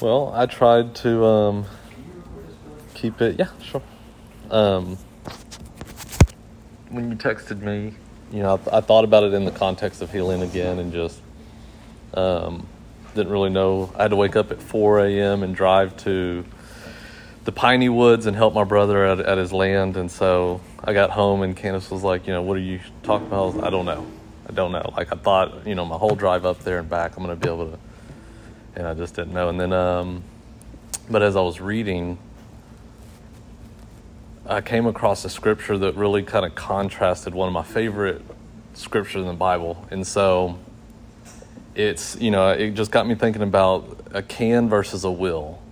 Well, I tried to um, keep it. Yeah, sure. Um, when you texted me, you know, I, th- I thought about it in the context of healing again, and just um, didn't really know. I had to wake up at 4 a.m. and drive to the piney woods and help my brother at, at his land. And so I got home, and Candace was like, "You know, what are you talking about?" I, was, I don't know. I don't know. Like I thought, you know, my whole drive up there and back, I'm gonna be able to, and I just didn't know. And then, um, but as I was reading, I came across a scripture that really kind of contrasted one of my favorite scriptures in the Bible, and so it's you know it just got me thinking about a can versus a will,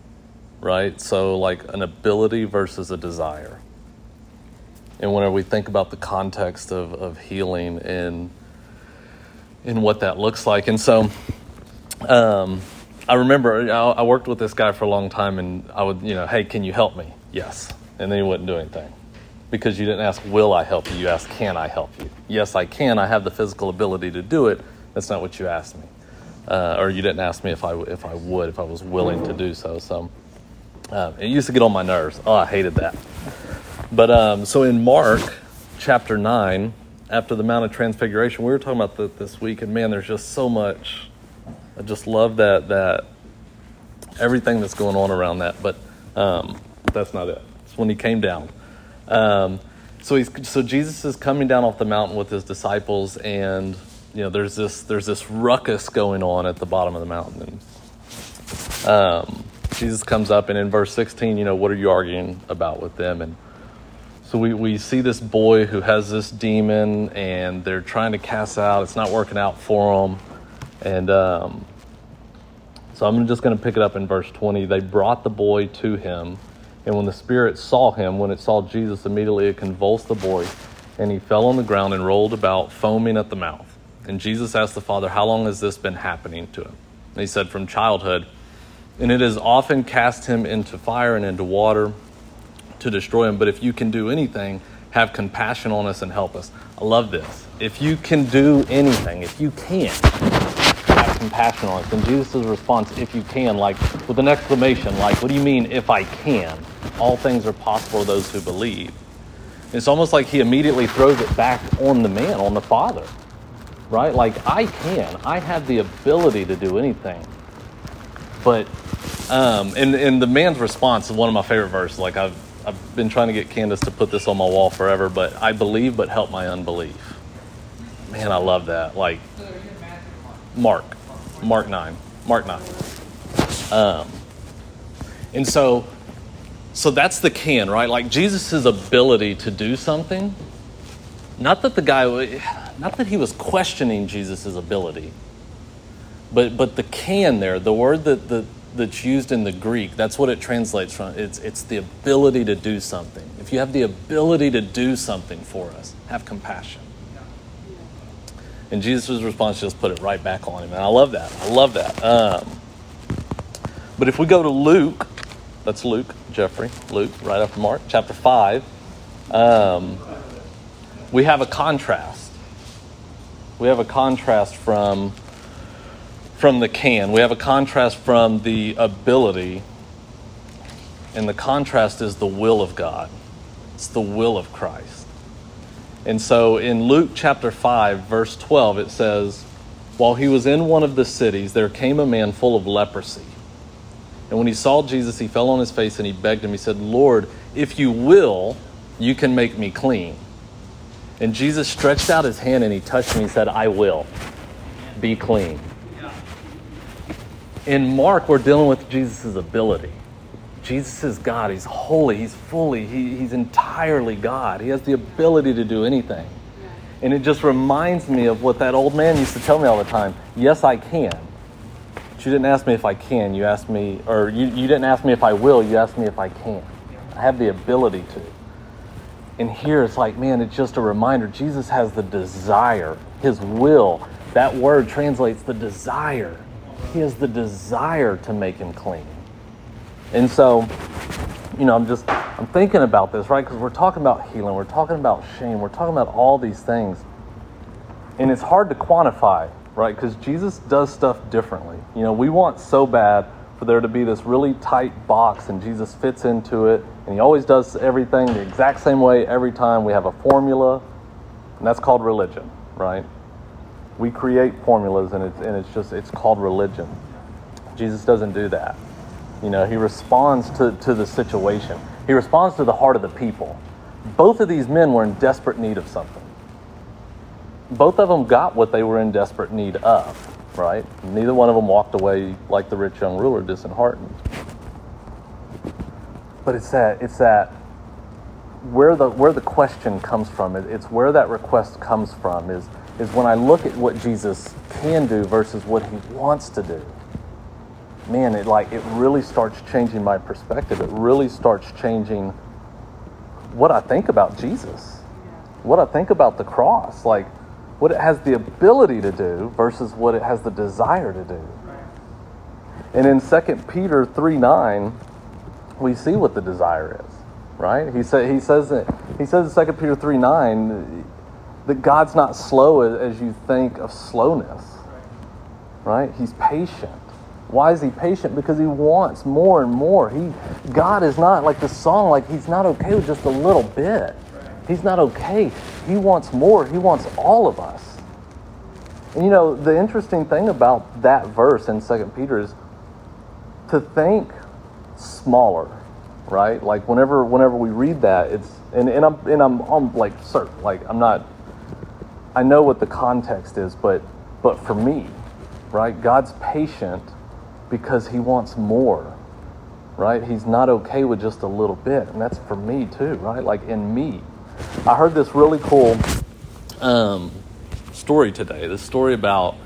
right? So like an ability versus a desire. And whenever we think about the context of, of healing and and what that looks like, and so um, I remember I, worked with this guy for a long time, and I would you know, hey, can you help me? Yes, and then he wouldn't do anything because you didn't ask, will I help you? You asked, can I help you? Yes, I can. I have the physical ability to do it. That's not what you asked me, uh, or you didn't ask me if I if I would, if I was willing to do so. So uh, it used to get on my nerves. Oh, I hated that. But um, so in Mark chapter nine, after the Mount of Transfiguration, we were talking about that this week, and man, there's just so much. I just love that that everything that's going on around that. But um, that's not it. It's when he came down. Um, so he's so Jesus is coming down off the mountain with his disciples, and you know there's this there's this ruckus going on at the bottom of the mountain. And um, Jesus comes up, and in verse 16, you know, what are you arguing about with them? And so we, we see this boy who has this demon, and they're trying to cast out. It's not working out for them, and um, so I'm just going to pick it up in verse 20. They brought the boy to him. And when the spirit saw him, when it saw Jesus, immediately it convulsed the boy, and he fell on the ground and rolled about, foaming at the mouth. And Jesus asked the father, How long has this been happening to him? And he said, From childhood. And it has often cast him into fire and into water to destroy him. But if you can do anything, have compassion on us and help us. I love this. If you can do anything, if you can, compassion on us. And Jesus' response, if you can, like with an exclamation, like, what do you mean if I can? All things are possible to those who believe. It's almost like he immediately throws it back on the man, on the father, right? Like, I can. I have the ability to do anything. But, um, and, and the man's response is one of my favorite verses. Like, I've, I've been trying to get Candace to put this on my wall forever, but I believe, but help my unbelief. Man, I love that. Like, Mark, Mark 9, Mark 9. Um, and so, so that's the can, right? Like Jesus' ability to do something. Not that the guy, not that he was questioning Jesus' ability, but but the can there, the word that the that's used in the Greek, that's what it translates from. It's it's the ability to do something. If you have the ability to do something for us, have compassion. And Jesus' response just put it right back on him. And I love that. I love that. Um, but if we go to Luke, that's Luke, Jeffrey, Luke, right after Mark, chapter 5, um, we have a contrast. We have a contrast from, from the can. We have a contrast from the ability. And the contrast is the will of God, it's the will of Christ. And so in Luke chapter 5, verse 12, it says, While he was in one of the cities, there came a man full of leprosy. And when he saw Jesus, he fell on his face and he begged him. He said, Lord, if you will, you can make me clean. And Jesus stretched out his hand and he touched him. He said, I will. Be clean. In Mark, we're dealing with Jesus' ability. Jesus is God. He's holy. He's fully, he, he's entirely God. He has the ability to do anything. And it just reminds me of what that old man used to tell me all the time Yes, I can. But you didn't ask me if I can. You asked me, or you, you didn't ask me if I will. You asked me if I can. I have the ability to. And here it's like, man, it's just a reminder. Jesus has the desire, his will. That word translates the desire. He has the desire to make him clean. And so, you know, I'm just I'm thinking about this, right? Because we're talking about healing, we're talking about shame, we're talking about all these things. And it's hard to quantify, right? Because Jesus does stuff differently. You know, we want so bad for there to be this really tight box and Jesus fits into it and he always does everything the exact same way every time. We have a formula and that's called religion, right? We create formulas and it's, and it's just, it's called religion. Jesus doesn't do that. You know, he responds to, to the situation. He responds to the heart of the people. Both of these men were in desperate need of something. Both of them got what they were in desperate need of right? Neither one of them walked away like the rich young ruler, disheartened. But it's that it's that where the where the question comes from. It, it's where that request comes from. Is is when I look at what Jesus can do versus what he wants to do. Man, it like it really starts changing my perspective. It really starts changing what I think about Jesus, what I think about the cross. Like what it has the ability to do versus what it has the desire to do. And in 2 Peter 3 9, we see what the desire is, right? He, say, he says that, he says in 2 Peter 3 9 that God's not slow as you think of slowness, right? He's patient. Why is he patient? Because he wants more and more. He, God is not like the song, like he's not okay with just a little bit. He's not okay. He wants more. He wants all of us. And you know, the interesting thing about that verse in Second Peter is to think smaller, right? Like whenever whenever we read that, it's and, and I'm and I'm, I'm like certain, like I'm not I know what the context is, but but for me, right, God's patient because he wants more. Right? He's not okay with just a little bit. And that's for me too, right? Like in me. I heard this really cool um, story today. This story about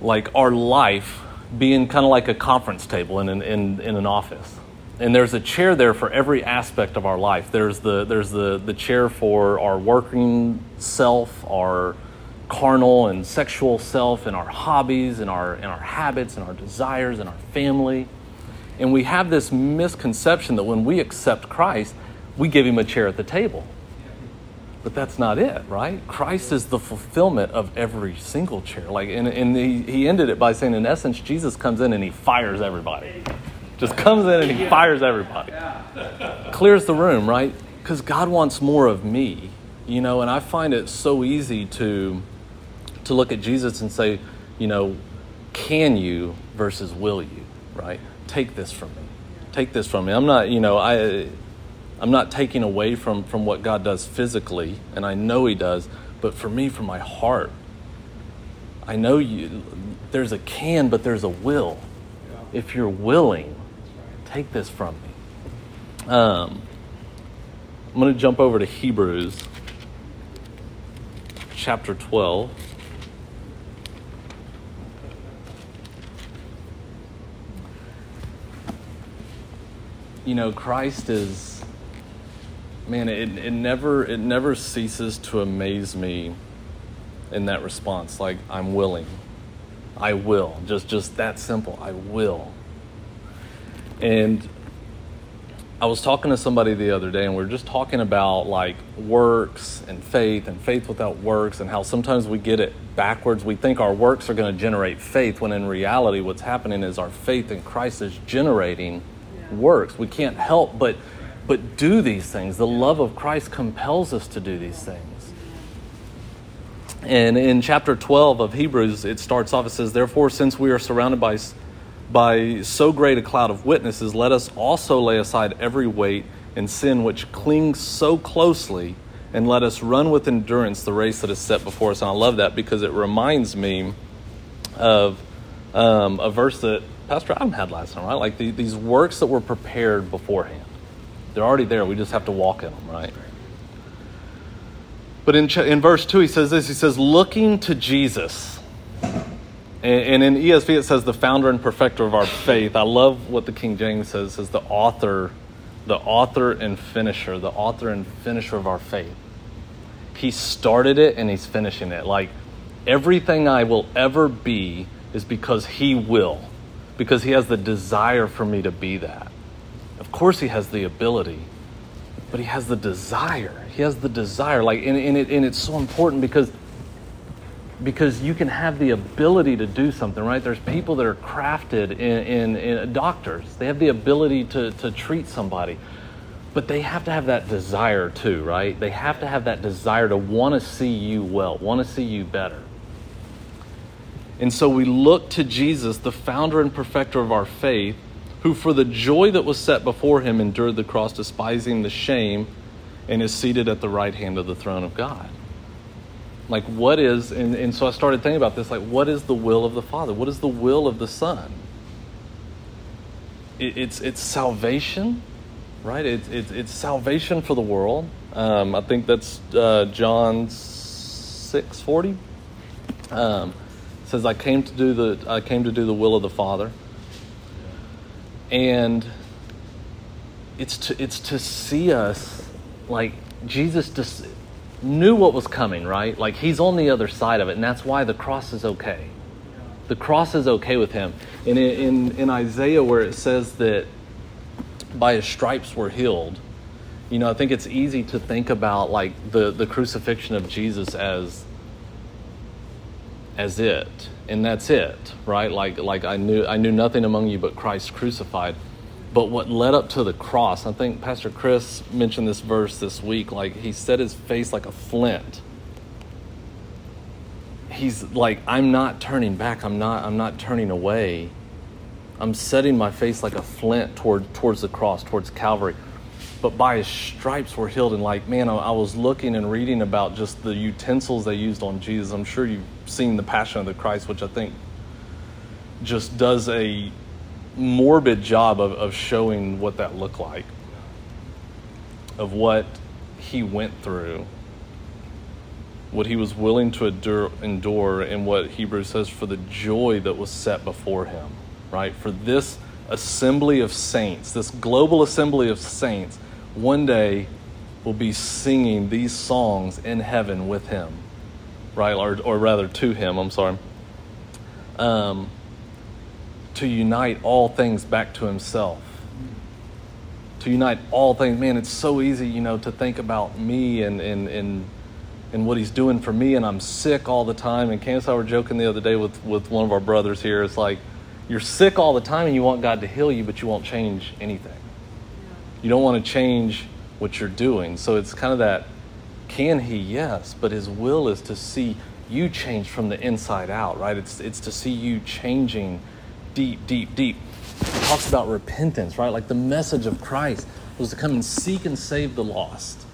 like our life being kind of like a conference table in an, in, in an office. And there's a chair there for every aspect of our life. There's the, there's the, the chair for our working self, our carnal and sexual self, and our hobbies, and our, and our habits, and our desires, and our family. And we have this misconception that when we accept Christ, we give him a chair at the table. But that's not it, right? Christ is the fulfillment of every single chair. Like, and, and he, he ended it by saying, in essence, Jesus comes in and he fires everybody. Just comes in and he fires everybody. Clears the room, right? Because God wants more of me, you know, and I find it so easy to to look at Jesus and say, you know, can you versus will you, right? Take this from me. Take this from me. I'm not, you know, I I'm not taking away from, from what God does physically, and I know He does, but for me, from my heart, I know you. There's a can, but there's a will. If you're willing, take this from me. Um, I'm going to jump over to Hebrews chapter 12. You know, Christ is man, it, it never it never ceases to amaze me in that response. Like I'm willing. I will. Just just that simple. I will. And I was talking to somebody the other day and we are just talking about like works and faith and faith without works and how sometimes we get it backwards. We think our works are going to generate faith when in reality what's happening is our faith in Christ is generating. Works. We can't help but but do these things. The love of Christ compels us to do these things. And in chapter 12 of Hebrews, it starts off, it says, Therefore, since we are surrounded by, by so great a cloud of witnesses, let us also lay aside every weight and sin which clings so closely, and let us run with endurance the race that is set before us. And I love that because it reminds me of um, a verse that Pastor Adam had last time, right? Like the, these works that were prepared beforehand. They're already there. We just have to walk in them, right? But in, in verse 2, he says this He says, looking to Jesus. And, and in ESV, it says, the founder and perfecter of our faith. I love what the King James says, says the author, the author and finisher, the author and finisher of our faith. He started it and he's finishing it. Like everything I will ever be is because he will, because he has the desire for me to be that. Of course, he has the ability, but he has the desire. He has the desire. Like, and, and, it, and it's so important because because you can have the ability to do something, right? There's people that are crafted in, in, in uh, doctors. They have the ability to, to treat somebody. But they have to have that desire too, right? They have to have that desire to want to see you well, want to see you better. And so we look to Jesus, the founder and perfecter of our faith, who for the joy that was set before him endured the cross, despising the shame, and is seated at the right hand of the throne of God. Like, what is, and, and so I started thinking about this, like, what is the will of the Father? What is the will of the Son? It, it's, it's salvation, right? It's, it's, it's salvation for the world. Um, I think that's uh, John 6 40. Um, says, I came to do the I came to do the will of the Father. And it's to it's to see us like Jesus just knew what was coming, right? Like he's on the other side of it, and that's why the cross is okay. The cross is okay with him. And in, in, in Isaiah, where it says that by his stripes we're healed, you know, I think it's easy to think about like the, the crucifixion of Jesus as as it, and that's it, right? Like like I knew I knew nothing among you but Christ crucified. But what led up to the cross, I think Pastor Chris mentioned this verse this week, like he set his face like a flint. He's like, I'm not turning back, I'm not, I'm not turning away. I'm setting my face like a flint toward towards the cross, towards Calvary. But by his stripes we're healed. And like, man, I, was looking and reading about just the utensils they used on Jesus. I'm sure you've seen the Passion of the Christ, which I think just does a morbid job of, of showing what that looked like, of what he went through, what he was willing to endure, endure, and what Hebrews says for the joy that was set before him, right? For this assembly of saints, this global assembly of saints, one day will be singing these songs in heaven with him, right? Or, or rather, to him, I'm sorry. Um, to unite all things back to himself. To unite all things. Man, it's so easy, you know, to think about me and, and, and, and what he's doing for me, and I'm sick all the time. And Candace and I were joking the other day with, with one of our brothers here. It's like, you're sick all the time and you want God to heal you, but you won't change anything. You don't want to change what you're doing. So it's kind of that can he? Yes, but his will is to see you change from the inside out, right? It's, it's to see you changing deep, deep, deep. It talks about repentance, right? Like the message of Christ was to come and seek and save the lost.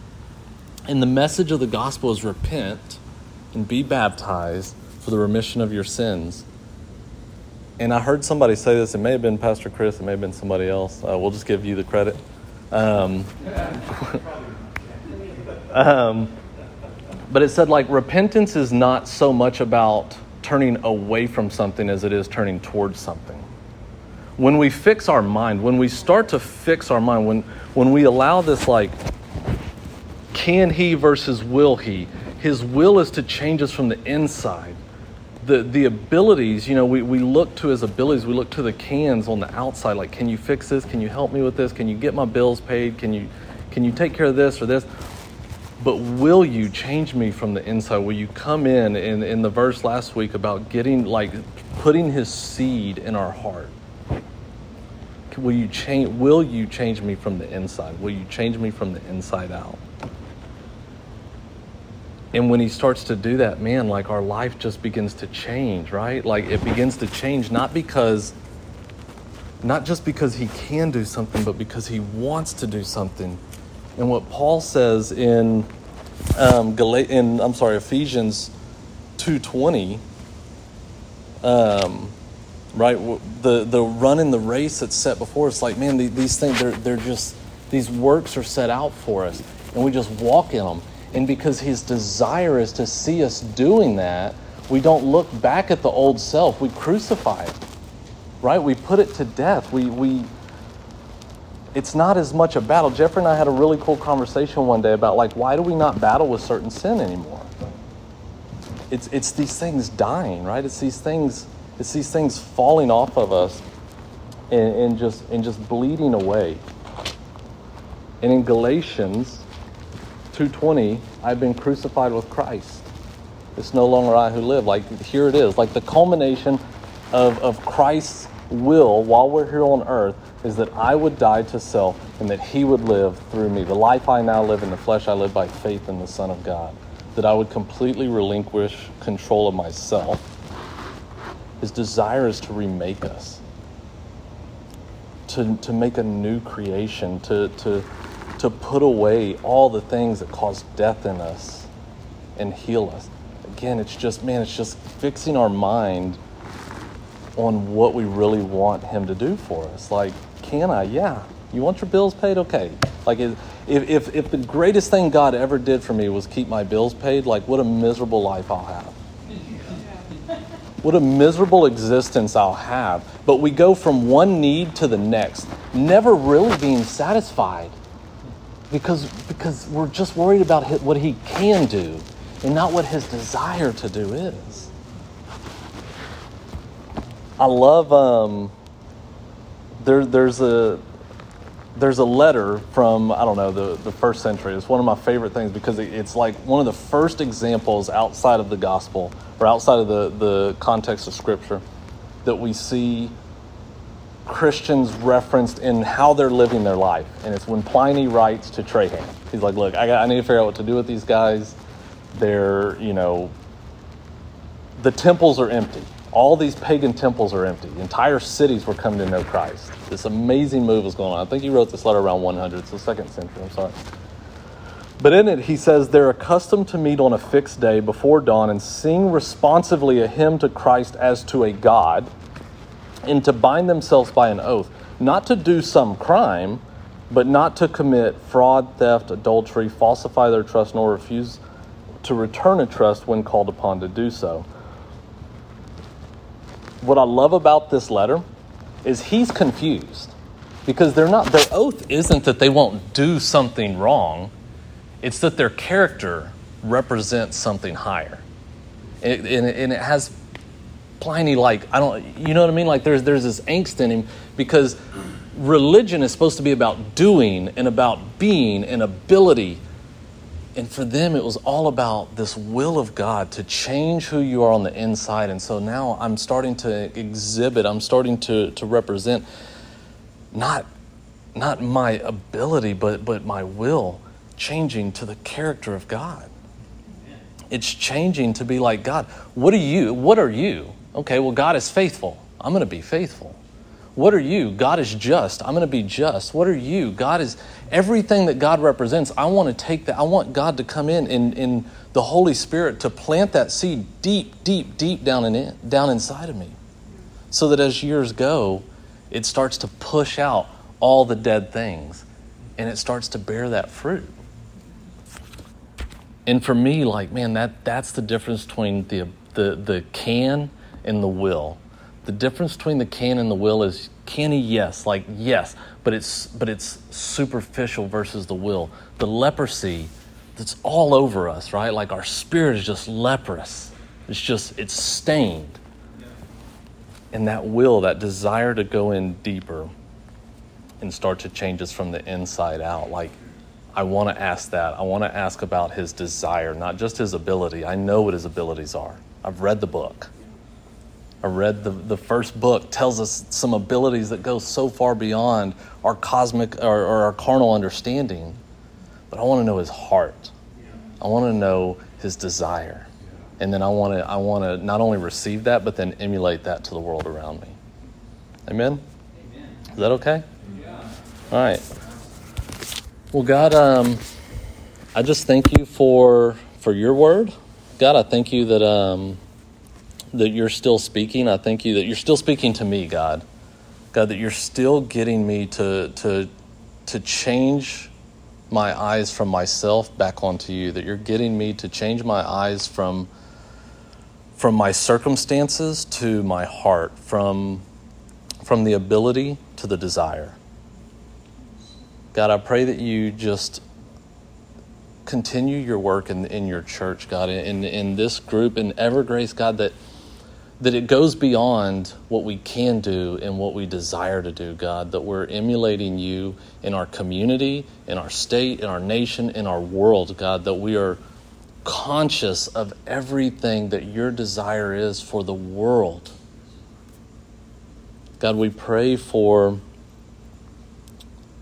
And the message of the gospel is repent and be baptized for the remission of your sins. And I heard somebody say this. It may have been Pastor Chris. It may have been somebody else. Uh, we'll just give you the credit. Um, um, but it said like repentance is not so much about turning away from something as it is turning towards something. When we fix our mind, when we start to fix our mind, when, when we allow this, like, can he versus will he, his will is to change us from the inside. The, the abilities, you know, we, we look to his abilities, we look to the cans on the outside, like, can you fix this? Can you help me with this? Can you get my bills paid? Can you, can you take care of this or this? But will you change me from the inside? Will you come in, in in the verse last week about getting like putting his seed in our heart? Will you change will you change me from the inside? Will you change me from the inside out? And when he starts to do that, man, like our life just begins to change, right? Like it begins to change not because not just because he can do something, but because he wants to do something and what Paul says in um, in I'm sorry Ephesians two twenty, um, right? The the run running the race that's set before us. Like man, these things they're they're just these works are set out for us, and we just walk in them. And because His desire is to see us doing that, we don't look back at the old self. We crucify it, right? We put it to death. We we it's not as much a battle. Jeffrey and I had a really cool conversation one day about like why do we not battle with certain sin anymore? It's it's these things dying, right? It's these things it's these things falling off of us and, and just and just bleeding away. And in Galatians 2:20, I've been crucified with Christ. It's no longer I who live. Like, here it is. Like, the culmination of, of Christ's will while we're here on earth is that I would die to self and that He would live through me. The life I now live in the flesh, I live by faith in the Son of God. That I would completely relinquish control of myself. His desire is to remake us, to, to make a new creation, to, to, to put away all the things that cause death in us and heal us. Again, it's just, man, it's just fixing our mind on what we really want Him to do for us. Like, can I? Yeah. You want your bills paid? Okay. Like, if, if, if the greatest thing God ever did for me was keep my bills paid, like, what a miserable life I'll have. What a miserable existence I'll have. But we go from one need to the next, never really being satisfied because, because we're just worried about what He can do and not what His desire to do is. I love um, there, there's a there's a letter from I don't know the, the first century. It's one of my favorite things because it's like one of the first examples outside of the gospel or outside of the, the context of scripture that we see Christians referenced in how they're living their life. And it's when Pliny writes to Trajan. He's like, look, I, got, I need to figure out what to do with these guys. They're, you know, the temples are empty all these pagan temples are empty. Entire cities were coming to know Christ. This amazing move was going on. I think he wrote this letter around 100, it's the second century, I'm sorry. But in it, he says, They're accustomed to meet on a fixed day before dawn and sing responsively a hymn to Christ as to a God, and to bind themselves by an oath, not to do some crime, but not to commit fraud, theft, adultery, falsify their trust, nor refuse to return a trust when called upon to do so. What I love about this letter is he's confused because they're not their oath isn't that they won't do something wrong. It's that their character represents something higher. And, and, and it has pliny like i don't you know what i mean like there's there's this angst in him because religion is supposed to be about doing and about being and ability and for them, it was all about this will of God to change who you are on the inside. And so now I'm starting to exhibit, I'm starting to, to represent not, not my ability, but, but my will changing to the character of God. It's changing to be like God. What are you? What are you? Okay, well, God is faithful. I'm going to be faithful. What are you? God is just. I'm going to be just. What are you? God is everything that God represents. I want to take that. I want God to come in in, in the Holy Spirit to plant that seed deep, deep, deep down in down inside of me. So that as years go, it starts to push out all the dead things and it starts to bear that fruit. And for me, like, man, that, that's the difference between the, the, the can and the will. The difference between the can and the will is canny yes. Like yes. But it's but it's superficial versus the will. The leprosy that's all over us right? Like our spirit is just leprous. It's just it's stained. And that will that desire to go in deeper and start to change us from the inside out. Like i want to ask that. I want to ask about his desire not just his ability. I know what his abilities are. I've read the book I read the, the first book tells us some abilities that go so far beyond our cosmic or, or our carnal understanding. But I want to know his heart. I want to know his desire. And then I want to I want to not only receive that but then emulate that to the world around me. Amen. Amen. Is that okay? Yeah. All right. Well, God, um, I just thank you for for your word. God, I thank you that um, that you're still speaking. I thank you that you're still speaking to me, God. God, that you're still getting me to, to, to change my eyes from myself back onto you, that you're getting me to change my eyes from, from my circumstances to my heart, from, from the ability to the desire. God, I pray that you just continue your work in, in your church, God, in, in this group, in Evergrace, God, that that it goes beyond what we can do and what we desire to do, God, that we're emulating you in our community, in our state, in our nation, in our world, God, that we are conscious of everything that your desire is for the world. God, we pray for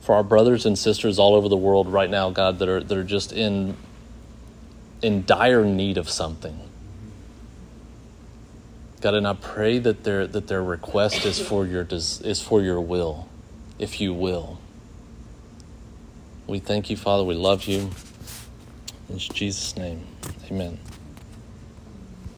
for our brothers and sisters all over the world right now, God, that are that are just in in dire need of something. God, and I pray that their that their request is for your is for your will, if you will. We thank you, Father. We love you. In Jesus' name, amen.